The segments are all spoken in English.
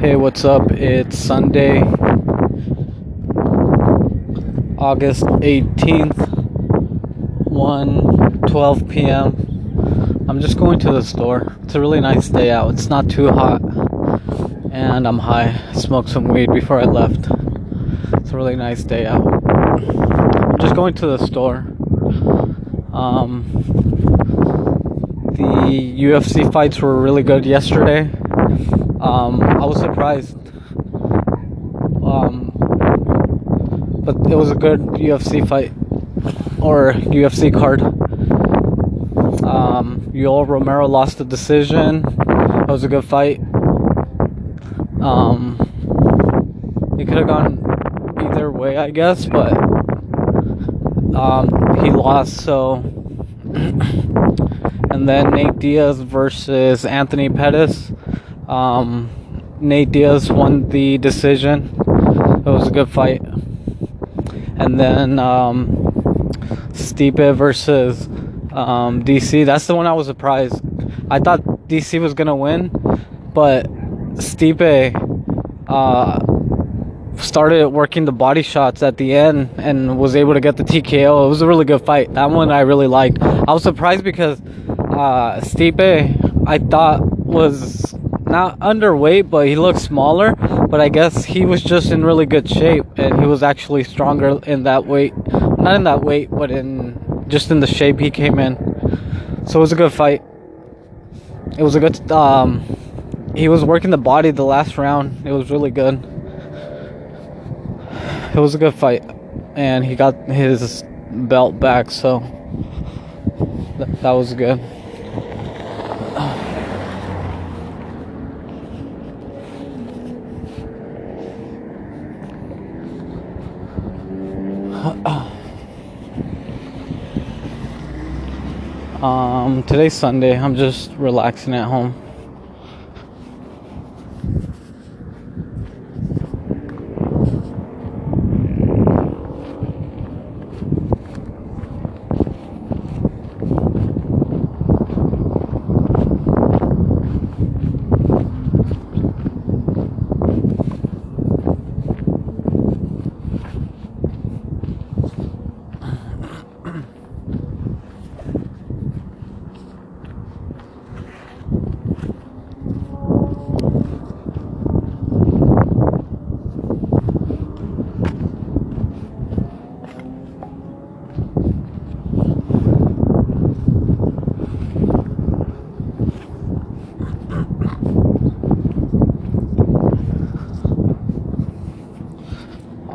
Hey, what's up? It's Sunday, August 18th, 1 12 p.m. I'm just going to the store. It's a really nice day out. It's not too hot, and I'm high. Smoked some weed before I left. It's a really nice day out. I'm just going to the store. Um, the UFC fights were really good yesterday. Um, I was surprised. Um, but it was a good UFC fight or UFC card. Um, Yoel Romero lost the decision. It was a good fight. Um, it could have gone either way, I guess, but um, he lost, so. and then Nate Diaz versus Anthony Pettis. Um, Nate Diaz won the decision. It was a good fight. And then um, Stipe versus um, DC. That's the one I was surprised. I thought DC was gonna win, but Stipe uh, started working the body shots at the end and was able to get the TKO. It was a really good fight. That one I really liked. I was surprised because uh, Stipe I thought was not underweight, but he looked smaller. But I guess he was just in really good shape, and he was actually stronger in that weight. Not in that weight, but in just in the shape he came in. So it was a good fight. It was a good. Um, he was working the body the last round. It was really good. It was a good fight, and he got his belt back. So th- that was good. Um, today's Sunday. I'm just relaxing at home.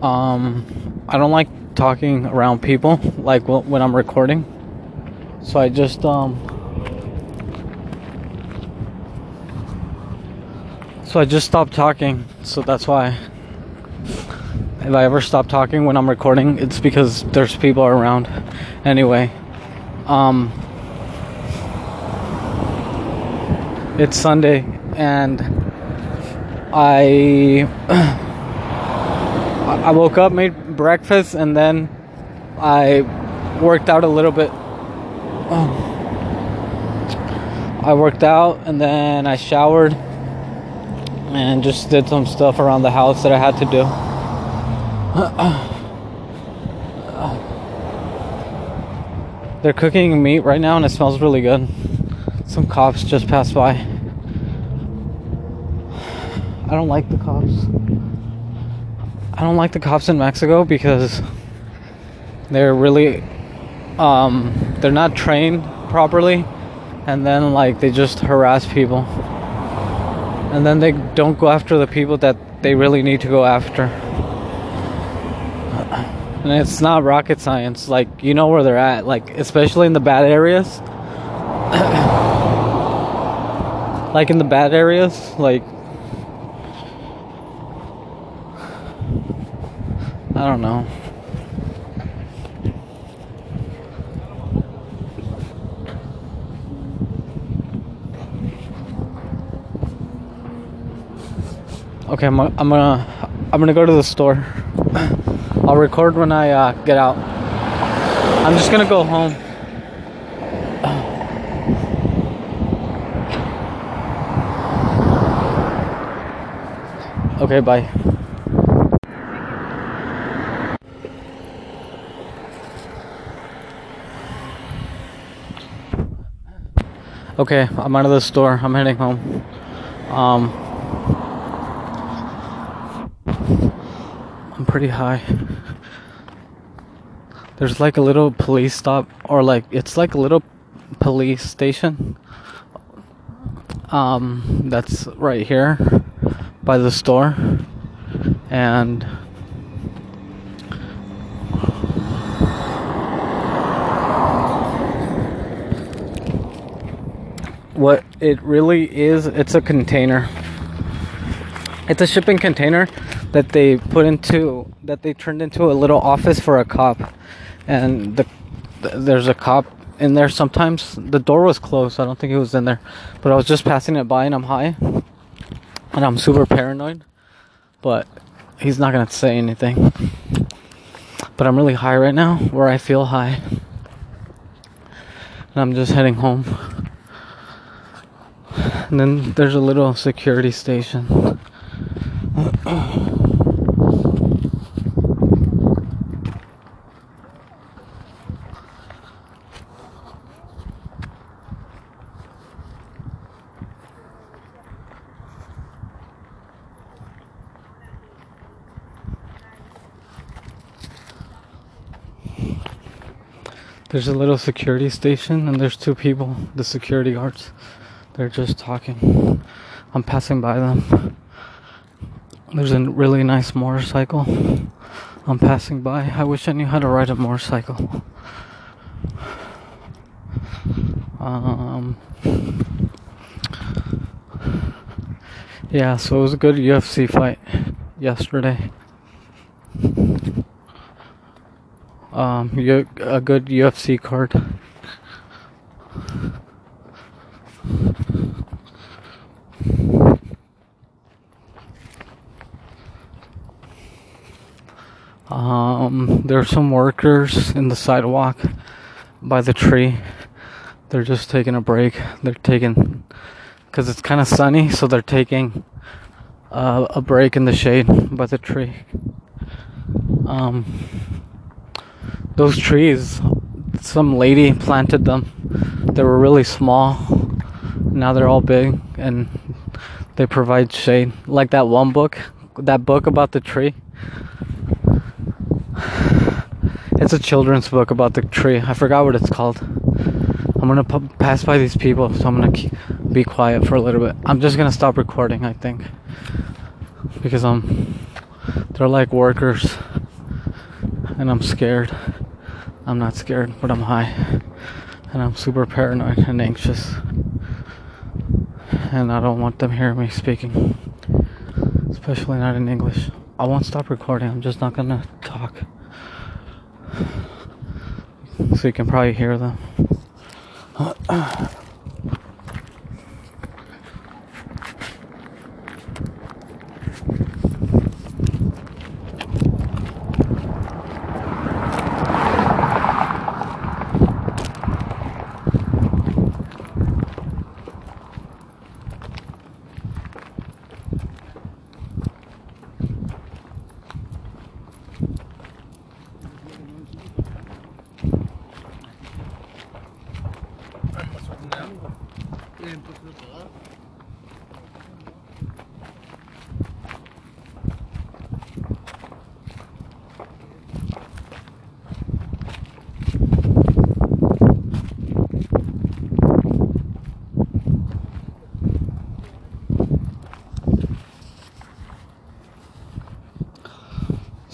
Um, I don't like talking around people, like when I'm recording. So I just um. So I just stopped talking. So that's why. If I ever stop talking when I'm recording, it's because there's people around. Anyway, um. It's Sunday, and I. I woke up, made breakfast, and then I worked out a little bit. Oh. I worked out and then I showered and just did some stuff around the house that I had to do. They're cooking meat right now and it smells really good. Some cops just passed by. I don't like the cops. I don't like the cops in Mexico because they're really um they're not trained properly and then like they just harass people. And then they don't go after the people that they really need to go after. And it's not rocket science. Like you know where they're at, like especially in the bad areas. like in the bad areas, like I don't know. Okay, I'm, I'm gonna I'm gonna go to the store. I'll record when I uh, get out. I'm just gonna go home. Okay, bye. Okay, I'm out of the store. I'm heading home. Um, I'm pretty high. There's like a little police stop, or like it's like a little police station. Um, that's right here by the store, and what it really is, it's a container. It's a shipping container that they put into that they turned into a little office for a cop, and the, there's a cop in there sometimes. The door was closed. I don't think he was in there, but I was just passing it by and I'm high, and I'm super paranoid. But he's not gonna say anything. But I'm really high right now, where I feel high, and I'm just heading home. And then there's a little security station. There's a little security station and there's two people, the security guards. They're just talking. I'm passing by them. There's a really nice motorcycle. I'm passing by. I wish I knew how to ride a motorcycle. Um, yeah, so it was a good UFC fight yesterday. Um, a good UFC card. Um, there are some workers in the sidewalk by the tree. They're just taking a break. They're taking, because it's kind of sunny, so they're taking uh, a break in the shade by the tree. Um, those trees, some lady planted them. They were really small. Now they're all big and they provide shade. Like that one book, that book about the tree it's a children's book about the tree. I forgot what it's called. I'm gonna p- pass by these people, so I'm gonna be quiet for a little bit. I'm just gonna stop recording, I think, because I'm. They're like workers, and I'm scared. I'm not scared, but I'm high, and I'm super paranoid and anxious, and I don't want them hearing me speaking, especially not in English. I won't stop recording. I'm just not gonna talk so you can probably hear them.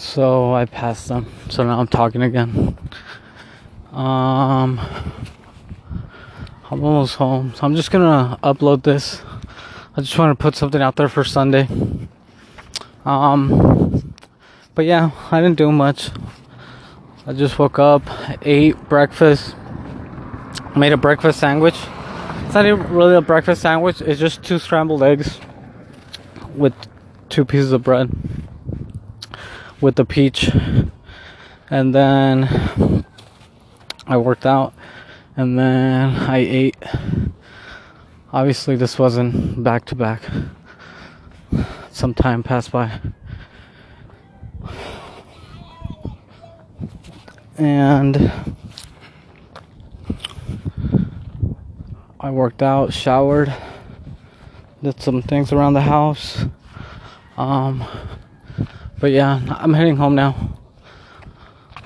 So I passed them. So now I'm talking again. Um, I'm almost home. So I'm just gonna upload this. I just want to put something out there for Sunday. Um, but yeah, I didn't do much. I just woke up, ate breakfast, made a breakfast sandwich. It's not even really a breakfast sandwich. It's just two scrambled eggs with two pieces of bread with the peach and then I worked out and then I ate obviously this wasn't back to back some time passed by. And I worked out, showered, did some things around the house. Um, but yeah, I'm heading home now.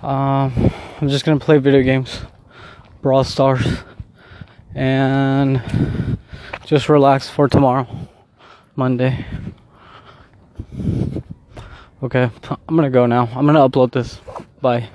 Um, I'm just gonna play video games, Brawl Stars, and just relax for tomorrow, Monday. Okay, I'm gonna go now. I'm gonna upload this. Bye.